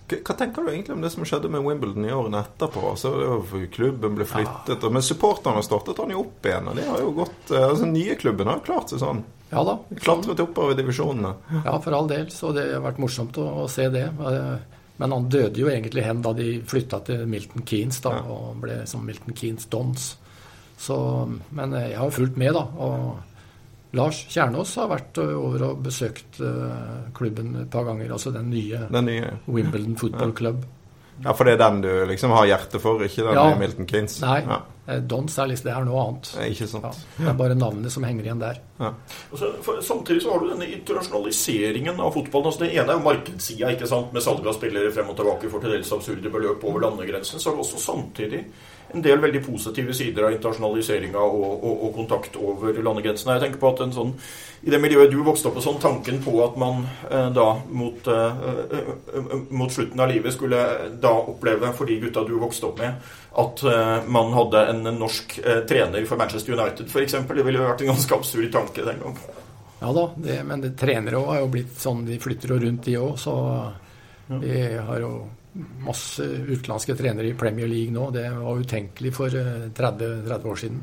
Hva tenker du egentlig om det som skjedde med Wimbledon i årene etterpå? Altså, det klubben ble flyttet, og Men supporterne startet han jo opp igjen. Og de har jo gått, eh, altså nye klubben har jo klart seg sånn. Ja da. Klatret oppover divisjonene. Ja, for all del. Så det har vært morsomt å, å se det. Eh, Men han døde jo egentlig hen da de flytta til Milton Keanes da, Ja. og ble som Milton Keanes Dons. Så, men eh, jeg har fulgt med, da. Og Lars Kjernås har vært over og besøkt ø, klubben et par ganger. Altså den nye Den nye. Wimbledon Football Club. Ja, for det er den du liksom har hjertet for, ikke den Ja. Milton Keynes? Nei, Ja. Eh, Dons er, liksom, det er noe annet. Ikke sant. Ja, det er bare navnet som henger igjen der. Ja. Så- for, samtidig så har du denne internasjonaliseringen av fotballen. Altså det ene er jo markedssida, ikke sant, med salg av spillere frem og tilbake for til dels absurde beløp over landegrensen. Så er det også samtidig en del veldig positive sider av internasjonaliseringa og, og, og kontakt over landegrensene. Jeg tenker på at en sånn, I det miljøet du vokste opp og sånn tanken på at man eh, da mot, eh, eh, eh, mot slutten av livet skulle da oppleve, for de gutta du vokste opp med, at eh, man hadde en norsk eh, trener for Manchester United f.eks. Det ville vært en ganske absurd tanke den gang. Ja da, det, men det, trenere òg har jo blitt sånn, de flytter jo rundt de òg, så vi har jo masse utenlandske trenere i Premier League nå. Det var utenkelig for eh, 30, 30 år siden.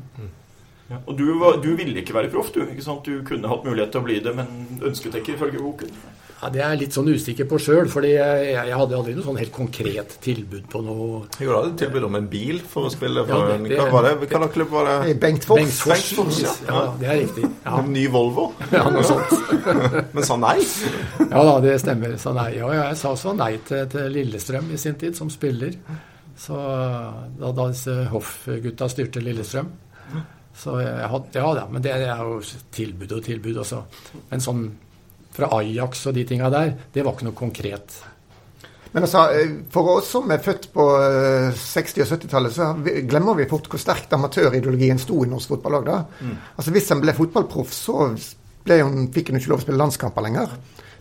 Og du, var, du ville ikke være proff, du. ikke sant? Du kunne hatt mulighet til å bli det, men ønsket ikke, ifølge boken. Ja, Det er jeg litt sånn usikker på sjøl, for jeg, jeg hadde aldri noe sånn helt konkret tilbud på noe Jo, du hadde tilbud om en bil for å spille for Ja, det- en det- Hva var det? Hva slags klubb var det? Bengtfors. Bengtsfors. Bengtsfors, ja. Ja, det er riktig. Ja, En ny Volvo? ja noe sånt. Men sa nei? Ja da, det stemmer. Sa nei. Ja, jeg sa også nei til, til Lillestrøm i sin tid, som spiller. Så da, da disse Hoff-gutta styrte Lillestrøm. Så jeg hadde, ja da, men det er jo tilbud og tilbud også. Men sånn fra Ajax og de tinga der, det var ikke noe konkret. Men altså, eh, for oss som er født på eh, 60- og 70-tallet, så glemmer vi fort hvor sterkt amatørideologien sto i norsk fotball òg, da. Altså, hvis en ble fotballproff, så ble hun, fikk hun ikke lov å spille landskamper lenger.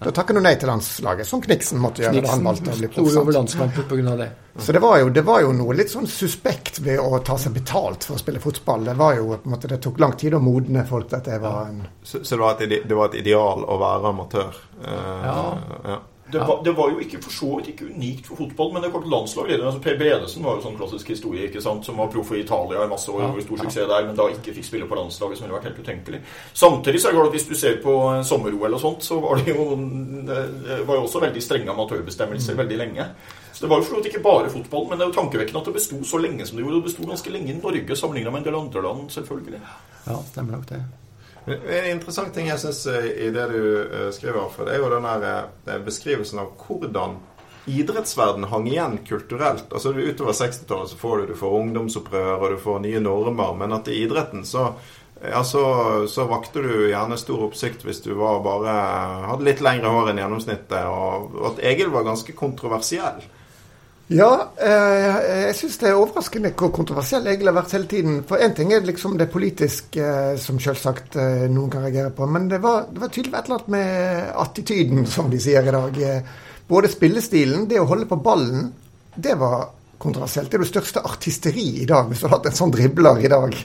Da takker du nei til landslaget, som Kniksen måtte gjøre da han valgte å bli sto jo over landskampen pga. det. Så det var, jo, det var jo noe litt sånn suspekt ved å ta seg betalt for å spille fotball. Det var jo på en måte, det tok lang tid å modne folk til at det var en Så, så det, var et, det var et ideal å være amatør? Eh, Ja. ja. Det, var, det var jo ikke for så vidt ikke unikt for fotball, men det er klart landslag. altså Per Bredesen var jo sånn klassisk historie, ikke sant, som var proff i Italia i masse år gjorde stor suksess der, men da ikke fikk spille på landslaget, som ville vært helt utenkelig. Samtidig så er det klart at hvis du ser på eh, sommer-OL og sånt, så var det jo det var jo også veldig strenge amatørbestemmelser veldig lenge. Så det var jo for ikke bare fotball, men det er jo tankevekkende at det besto så lenge som det gjorde. Det besto ganske lenge i Norge sammenligna med en del andre land, selvfølgelig. Ja, stemmer nok det. En interessant ting jeg syns i det du eh, skriver, det er jo den eh, beskrivelsen av hvordan idrettsverden hang igjen kulturelt. Altså Utover 60-tallet så får du, du får ungdomsopprør og du får nye normer, men at i idretten så ja, så, så vakte du gjerne stor oppsikt hvis du var bare hadde litt lengre hår enn gjennomsnittet, og, og at Egil var ganske kontroversiell. Ja, eh, jeg syns det er overraskende hvor kontroversiell jeg har vært hele tiden. For én ting er liksom det politiske, eh, som selvsagt eh, noen kan reagere på. Men det var, det var tydelig et eller annet med attityden, som de sier i dag. Eh, Både spillestilen, det å holde på ballen, det var kontroversielt. Det er det største artisteri i dag, hvis du hadde hatt en sånn dribler i dag.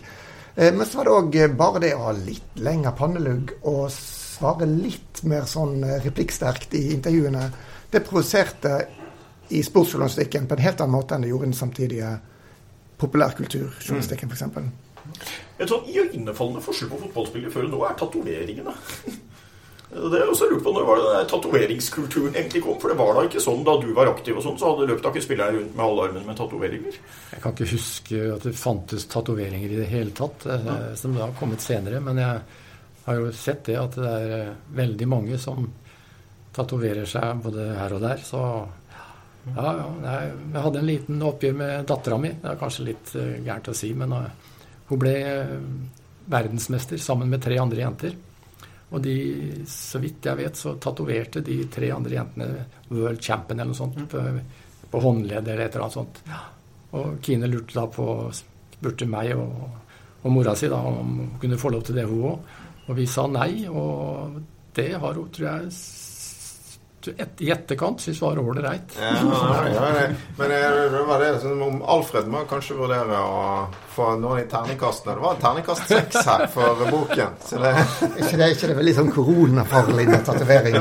Eh, Men så var det òg bare det å ha litt lengre pannelugg og svare litt mer sånn eh, replikksterkt i intervjuene. Det provoserte i sportsjournalistikken på en helt annen måte enn det gjorde den samtidige populærkulturjournalistikken, f.eks. Et sånn iøynefallende forskjell på fotballspillere før og nå er tatoveringene. Det er også lurt på Når var det den tatoveringskulturen egentlig kom? For det var da ikke sånn da du var aktiv, og sånn, så hadde løpet da ikke spillerne rundt med halve armen med tatoveringer. Jeg kan ikke huske at det fantes tatoveringer i det hele tatt, ja. som da har kommet senere. Men jeg har jo sett det at det er eh, veldig mange som tatoverer seg både her og der. Så ja, ja. Jeg, hadde en liten oppgjør med dattera mi. Det er kanskje litt eh, gærent å si, men eh, hun ble eh, verdensmester sammen med tre andre jenter. Og de, så vidt jeg vet, så tatoverte de tre andre jentene World Champion eller noe sånt på, på håndleddet eller et eller annet sånt. Og Kine lurte da på spurte meg og, og mora si da om hun kunne få lov til det, hun òg. Og vi sa nei, og det har hun, tror jeg, et, I etterkant syns var ålreit. Ja, ja, ja, men det var det som om Alfred må kanskje vurdere å få noen i terningkastene. Det var en terningkast seks her for boken. Så det... ikke, det, ikke det veldig sånn koronafarlig med tatovering?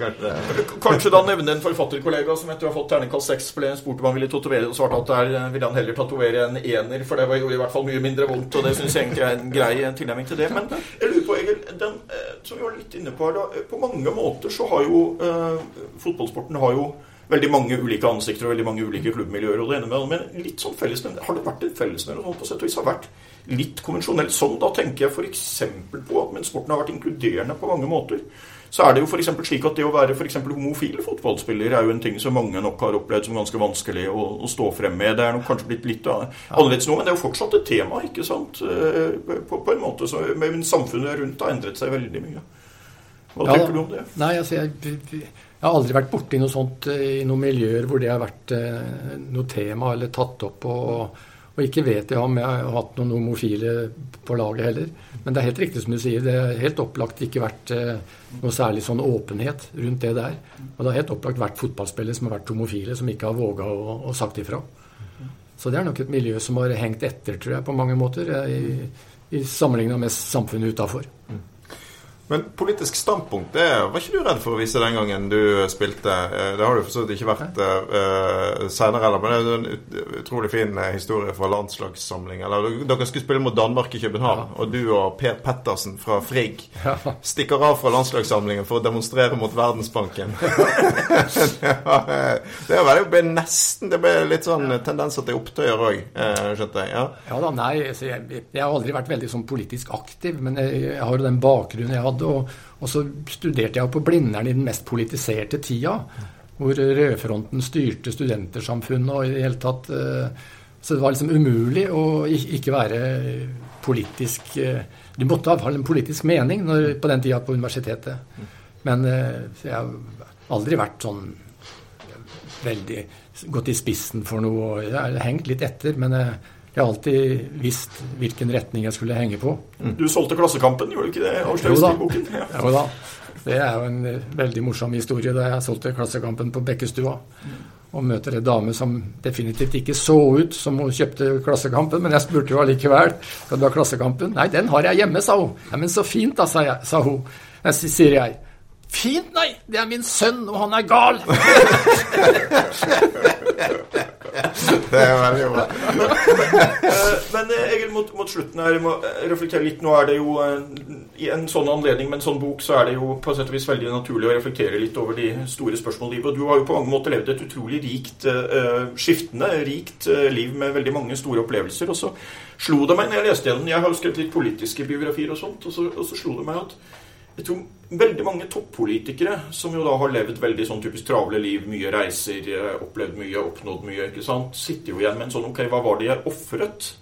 kanskje. kanskje da nevne en forfatterkollega som etter å ha fått terningkast seks ble spurt om han ville tatovere, og svarte at der ville han heller tatovere en ener, for det var jo i hvert fall mye mindre vondt. Og det syns jeg egentlig er en grei tilnærming til det. Men jeg lurer på, Egil, den, eh, som vi var litt inne på her, da, på mange måter så har jo eh, fotballsporten har jo veldig mange ulike ansikter og veldig mange ulike klubbmiljøer. og det ene med, Men litt sånn fellesnevner, har det vært en fellesnevner som på sett og vis har vært litt konvensjonelt sånn? Da tenker jeg f.eks. på at mens sporten har vært inkluderende på mange måter, så er det jo f.eks. slik at det å være for homofil fotballspiller er jo en ting som mange nok har opplevd som ganske vanskelig å, å stå frem med. Det er nok kanskje blitt litt annerledes nå, men det er jo fortsatt et tema, ikke sant? Eh, på, på en måte. Så, men samfunnet rundt har endret seg veldig mye. Hva ja, tenker du om det? Nei, altså, jeg, jeg har aldri vært borti noe sånt eh, i noen miljøer hvor det har vært eh, noe tema eller tatt opp. Og, og ikke vet jeg om jeg har hatt noen homofile på laget heller. Men det er helt riktig som du sier, det har helt opplagt ikke vært eh, noe særlig sånn åpenhet rundt det der. Og det har helt opplagt vært fotballspillere som har vært homofile, som ikke har våga å, å sagt ifra. Så det er nok et miljø som har hengt etter, tror jeg, på mange måter, i, i sammenligna med samfunnet utafor. Men politisk standpunkt, det var ikke du redd for å vise den gangen du spilte? Eh, det har du for så vidt ikke vært uh, eh, senere heller, men det er en utrolig fin eh, historie fra landslagssamling. Eller, dere skulle spille mot Danmark i København, ja. og du og Per Pettersen fra Frigg ja. stikker av fra landslagssamlingen for å demonstrere mot Verdensbanken. det, var, det, var, det ble nesten Det ble litt sånn tendenser til opptøyer òg, skjønte jeg. Ja, ja da, nei, jeg, jeg, har aldri vært veldig sånn politisk aktiv, men jeg, jeg har jo den bakgrunnen jeg hadde hadde. Og, og, så studerte jeg på Blindern i den mest politiserte tida, hvor rødfronten styrte studentersamfunnet og i det hele tatt eh, Så det var liksom umulig å ikke være politisk eh, Du måtte ha en politisk mening når, på den tida på universitetet. Men eh, jeg har aldri vært sånn veldig gått i spissen for noe. Jeg har hengt litt etter, men jeg jeg har alltid visst hvilken retning jeg skulle henge på. Mm. Du solgte Klassekampen, gjorde du ikke det? Da. Ja. jo da. Det er jo en eh, veldig morsom historie da jeg solgte Klassekampen på Bekkestua. Og møter en dame som definitivt ikke så ut som hun kjøpte Klassekampen, men jeg spurte jo allikevel skal du ha Klassekampen. Nei, den har jeg hjemme, sa hun. Ja, Men så fint da, sa, jeg, sa hun. Jeg, sier jeg. Fint, nei! Det er min sønn, og han er gal! det er veldig bra. men eh, Egil, mot, mot, slutten her, jeg må reflektere litt. Nå er det jo eh, i en sånn anledning med en sånn bok, så er det jo på sett og vis veldig naturlig å reflektere litt over de store spørsmålene i livet. Og du har jo på mange måter levd et utrolig rikt, uh, skiftende, rikt uh, liv med veldig mange store opplevelser. Og så slo det meg når jeg leste gjennom Jeg har jo skrevet litt politiske biografier og sånt, og så, og så slo det meg at jeg tror veldig mange toppolitikere som jo da har levd veldig sånn typisk travle liv, mye reiser, eh, opplevd mye, oppnådd mye, ikke sant, sitter jo igjen med en sånn Ok, hva var det jeg ofret?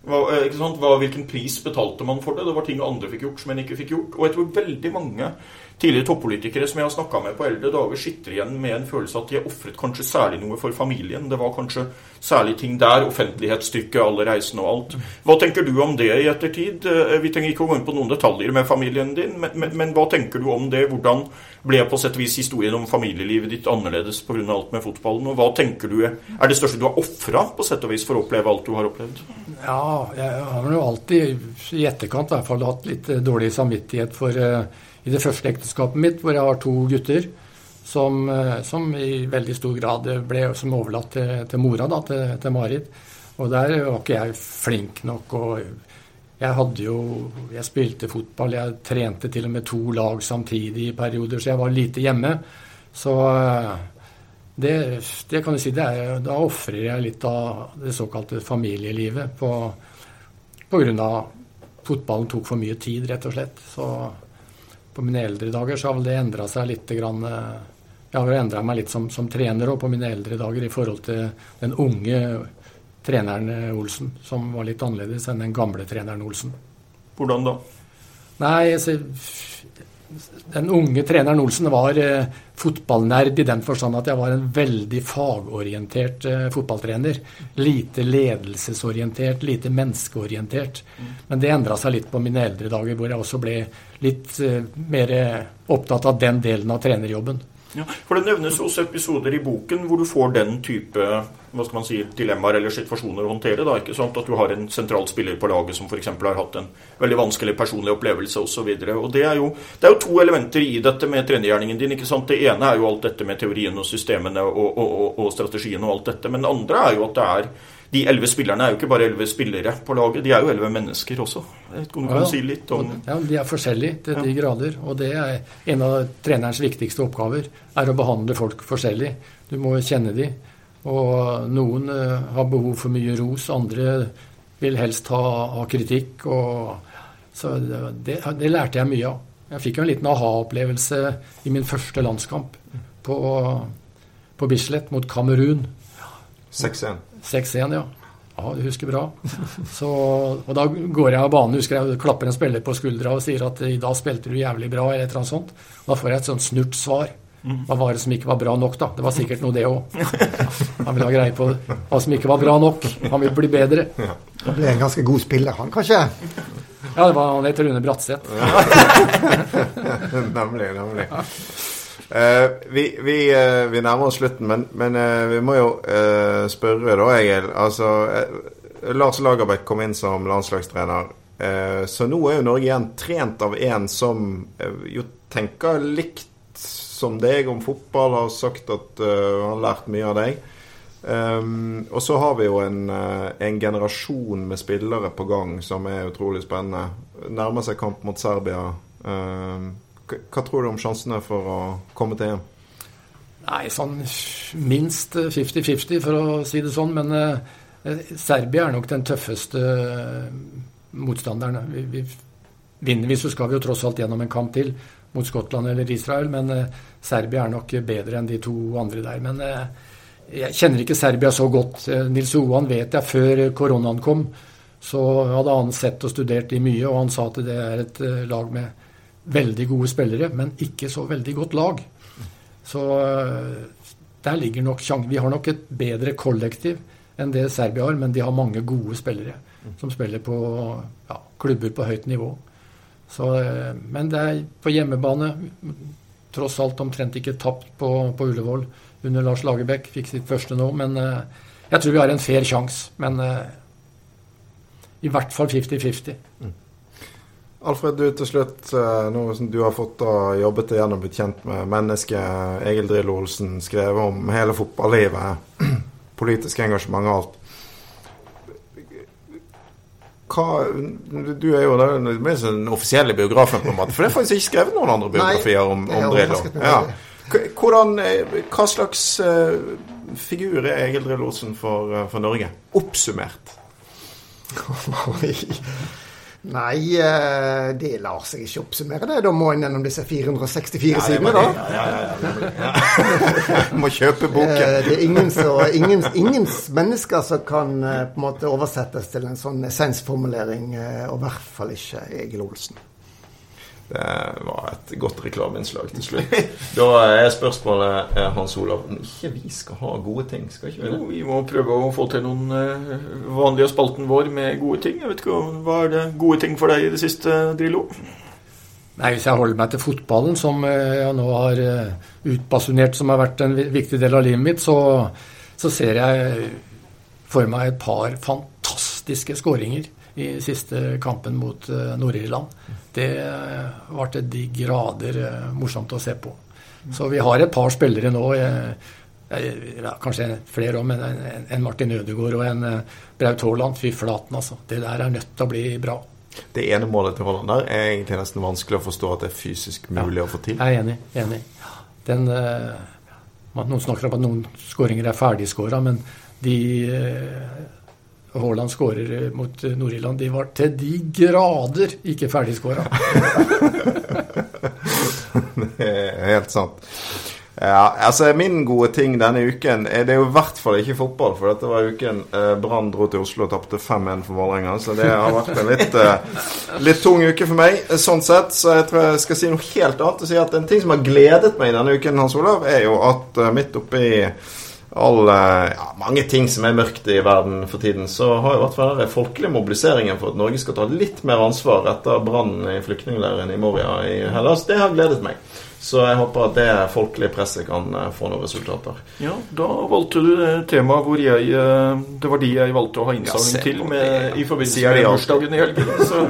Eh, hvilken pris betalte man for det? Det var ting andre fikk gjort som en ikke fikk gjort. Og jeg tror veldig mange tidligere toppolitikere som jeg har snakka med på eldre dager, sitter igjen med en følelse at de har ofret kanskje særlig noe for familien. Det var kanskje særlig ting der. Offentlighetsstykket, alle reisene og alt. Hva tenker du om det i ettertid? Eh, vi trenger ikke å gå inn på noen detaljer med familien din, men, men, men hva tenker du om det? Hvordan ble på sett og vis historien om familielivet ditt annerledes pga. alt med fotballen? Og hva tenker du er det største du har ofra på sett og vis for å oppleve alt du har opplevd? Ja, jeg har jo alltid i etterkant i hvert fall hatt litt eh, dårlig samvittighet for uh, i det første ekteskapet mitt, hvor jeg har to gutter, som, eh, som i veldig stor grad ble overlatt til, til mora, da, til, til, Marit. Og der var ikke jeg flink nok. og jeg hadde jo Jeg spilte fotball, jeg trente til og med to lag samtidig i perioder, så jeg var lite hjemme. Så eh, det, det kan du si, er, da ofrer jeg litt av det såkalte familielivet på, på grunn av fotballen tok for mye tid, rett og slett. Så på mine eldre dager så har vel det endra seg litt. Grann, eh, jeg har vel endra meg litt som, som trener på mine eldre dager i forhold til den unge treneren eh, Olsen, som var litt annerledes enn den gamle treneren Olsen. Hvordan da? Nei, altså, den unge treneren Olsen var eh, fotballnerd i den forstand at jeg var en veldig fagorientert eh, fotballtrener. Lite ledelsesorientert, lite menneskeorientert. Men det endra seg litt på mine eldre dager, hvor jeg også ble litt eh, mer opptatt av den delen av trenerjobben. Ja, for Det nevnes også episoder i boken hvor du får den type hva skal man si, dilemmaer eller situasjoner å håndtere. da, ikke sant? At du har en sentral spiller på laget som f.eks. har hatt en veldig vanskelig personlig opplevelse osv. Det, er jo, det er jo to elementer i dette med trenergjerningen din. ikke sant? Det ene er jo alt dette med teorien og systemene og, og, og, og strategien og alt dette. Men det andre er jo at det er de elleve spillerne er jo ikke bare elleve spillere på laget, de er jo elleve mennesker også. Jeg vet om du kan si litt om Ja, De er forskjellige til de grader. Og det er en av trenerens viktigste oppgaver, er å behandle folk forskjellig. Du må kjenne dem. Og noen uh, har behov for mye ros, andre vil helst ha, ha kritikk. Og, så det, det, lærte jeg mye av. Jeg fikk jo en liten aha-opplevelse i min første landskamp på, på Bislett mot Kamerun. 6-1. 6-1, ja. Ja, du husker bra. Så, og da går jeg av banen, husker jeg klapper en spiller på skuldra og sier at i dag spilte du jævlig bra, eller et eller annet sånt. Og da får jeg et sånt snurt svar. Hva var det som ikke var bra nok, da? Det var sikkert noe, det òg. Han vil ha greie på hva som ikke var bra nok. Han vil bli bedre. Han ble en ganske god spiller, han kanskje? Ja, det var han het Rune Bratseth. nemlig, nemlig. Uh, vi, vi, uh, vi, nærmer oss slutten, men, men uh, vi må jo spørre, da, Egil. Altså, Lars Lagerbäck kom inn som landslagstrener. så nå er jo Norge igjen trent av en som jo tenker likt som deg om fotball, har sagt at han har lært mye av deg. Um, og så har vi jo en, en, generasjon med spillere på gang som er utrolig spennende. Nærmer seg kamp mot Serbia. Um, hva tror du om sjansene for å komme til EM? Nei, sånn minst 50-50, for å si det sånn. Men eh, Serbia er nok den tøffeste eh, motstanderen. Vi, vi, vinner vi, så skal vi jo tross alt gjennom en kamp til mot Skottland eller Israel. Men eh, Serbia er nok bedre enn de to andre der. Men eh, jeg kjenner ikke Serbia så godt. Eh, Nils Johan vet jeg før koronaen kom. Så hadde han sett og studert de mye, og han sa at det er et eh, lag med veldig gode spillere, men ikke så veldig godt lag. Så eh, der ligger nok sjansen. Vi har nok et bedre kollektiv enn det Serbia har, men de har mange gode spillere som spiller på ja, klubber på høyt nivå. Så, eh, men det er på hjemmebane. Tross alt omtrent ikke tapt på, på Ullevål under Lars Lagerbäck. Fikk sitt første nå, men eh, jeg tror vi har en fair sjanse. Men i hvert fall 50-50. Alfred, du til slutt, eh, nå som du har fått og jobbet deg gjennom blitt kjent med mennesket Egil Drillo Olsen, skrevet om hele fotballivet, politisk engasjement og alt. Hva, du er jo den, offisielle biografen, på en måte. For det er faktisk ikke skrevet noen andre biografier om, om Drillo. Ja. Hvordan, eh, hva slags uh, figur er Egil Drillo Olsen for, for Norge? Oppsummert. Nei, eh, det lar seg ikke oppsummere, det. Da må en gjennom disse 464 ja, sidene, da. Ja, ja, ja, må kjøpe boken. Eh, det er ingen, så, ingen, ingen, mennesker som kan eh, på en måte oversettes til en sånn essensformulering, og i hvert fall ikke Egil Olsen. Det var et godt reklameinnslag til slutt. Da er spørsmålet eh, Hans Olav om ikke vi skal ha gode ting? skal ikke Vi det? Jo, vi må prøve å få til noen uh, vanlige spalten vår med gode ting. Jeg vet ikke, Hva er det gode ting for deg i det siste, Drillo? Nei, Hvis jeg holder meg til fotballen, som eh, jeg nå har utbasunert som har vært en viktig del av livet mitt, så, så ser jeg for meg et par fantastiske skåringer i siste kampen mot Nord-Irland det ble til de grader eh, morsomt å se på. Så vi har et par spillere nå, ja, kanskje flere òg, men en Martin Ødegaard og en eh, Braut Haaland. Fy flaten, altså. Det der er nødt til å bli bra. Det ene målet til Haaland der er egentlig nesten vanskelig å forstå at det er fysisk mulig ja, å få til. Jeg er enig. enig. Den, noen snakker om at noen skåringer er ferdigskåra, men de Haaland skårer eh, mot eh, Nord-Irland, de var til de grader ikke ferdigskåra. det er helt sant. Ja, altså Min gode ting denne uken Det er jo i hvert fall ikke fotball, for dette var uken eh, Brann dro til Oslo og tapte 5-1 for Vålerenga. Så det har vært en litt, eh, litt tung uke for meg, sånn sett. Så jeg tror jeg skal si noe helt annet. Og si at En ting som har gledet meg denne uken, Hans Olav, er jo at eh, midt oppi alle, ja, mange ting som er mørkt i verden for tiden, så har i hvert fall den folkelige mobiliseringen for at Norge skal ta litt mer ansvar etter brannen i flyktningleiren i Moria i Hellas, det har gledet meg. Så jeg håper at det folkelige presset kan eh, få noen resultater. Ja, Da valgte du temaet hvor jeg eh, Det var de jeg valgte å ha innsamling Ja, til med, det. i forbindelse med bursdagen i helgen. Så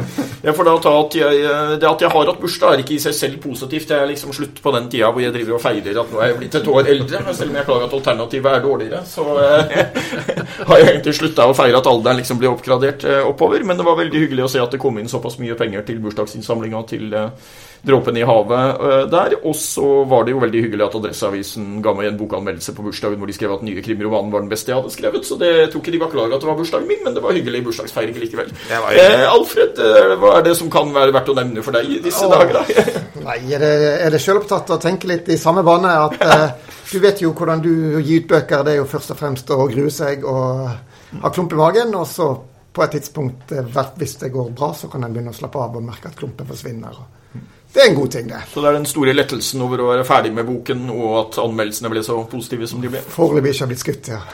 jeg får da ta at jeg eh, Det at jeg har hatt bursdag, er ikke i seg selv positivt. Det er liksom slutt på den tida hvor jeg driver og feirer at nå er jeg blitt et år eldre. Men selv om jeg klarer at alternativet er dårligere, så eh, har jeg egentlig slutta å feire at alderen liksom blir oppgradert eh, oppover. Men det var veldig hyggelig å se at det kom inn såpass mye penger til bursdagsinnsamlinga til eh, Dråpen i havet eh, der. Og så var det jo veldig hyggelig at Adresseavisen ga meg en bokanmeldelse på bursdagen hvor de skrev at nye krimromanen var den beste jeg hadde skrevet. Så det tok tror ikke de var klar over at det var bursdagen min, men det var hyggelig bursdagsfeiring likevel. Eh, Alfred, eh, hva er det som kan være verdt å nevne for deg i disse Åh. dager? da? Nei, er det, er det selvopptatt å tenke litt i samme bane? At eh, du vet jo hvordan du gir ut bøker. Det er jo først og fremst å grue seg og ha klump i magen. Og så på et tidspunkt, eh, hvis det går bra, så kan en begynne å slappe av og merke at klumpen forsvinner. Og det er en god ting, det. Så det er den store lettelsen over å være ferdig med boken, og at anmeldelsene ble så positive som de ble. Foreløpig ikke har blitt skutt, ja.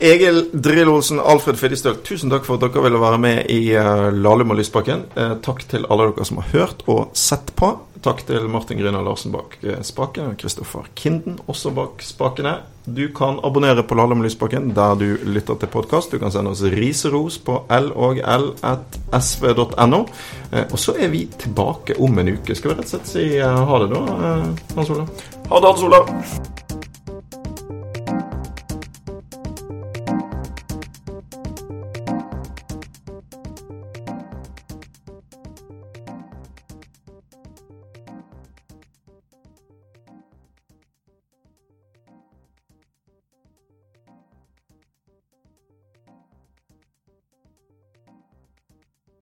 Egil Drill-Olsen, Alfred Fiddestøl, tusen takk for at dere ville være med i uh, Lahlum og Lysbakken. Eh, takk til alle dere som har hørt og sett på. Takk til Martin Grüner Larsen bak spaken, spakene, og Kristoffer Kinden også bak spakene. Du kan abonnere på Lahlum og Lysbakken der du lytter til podkast. Du kan sende oss riseros på logl.sv.no. Eh, og så er vi tilbake om en uke. Skal vi rett og slett si eh, ha det, da, eh, Hans Olav? Ha det, Hans Olav.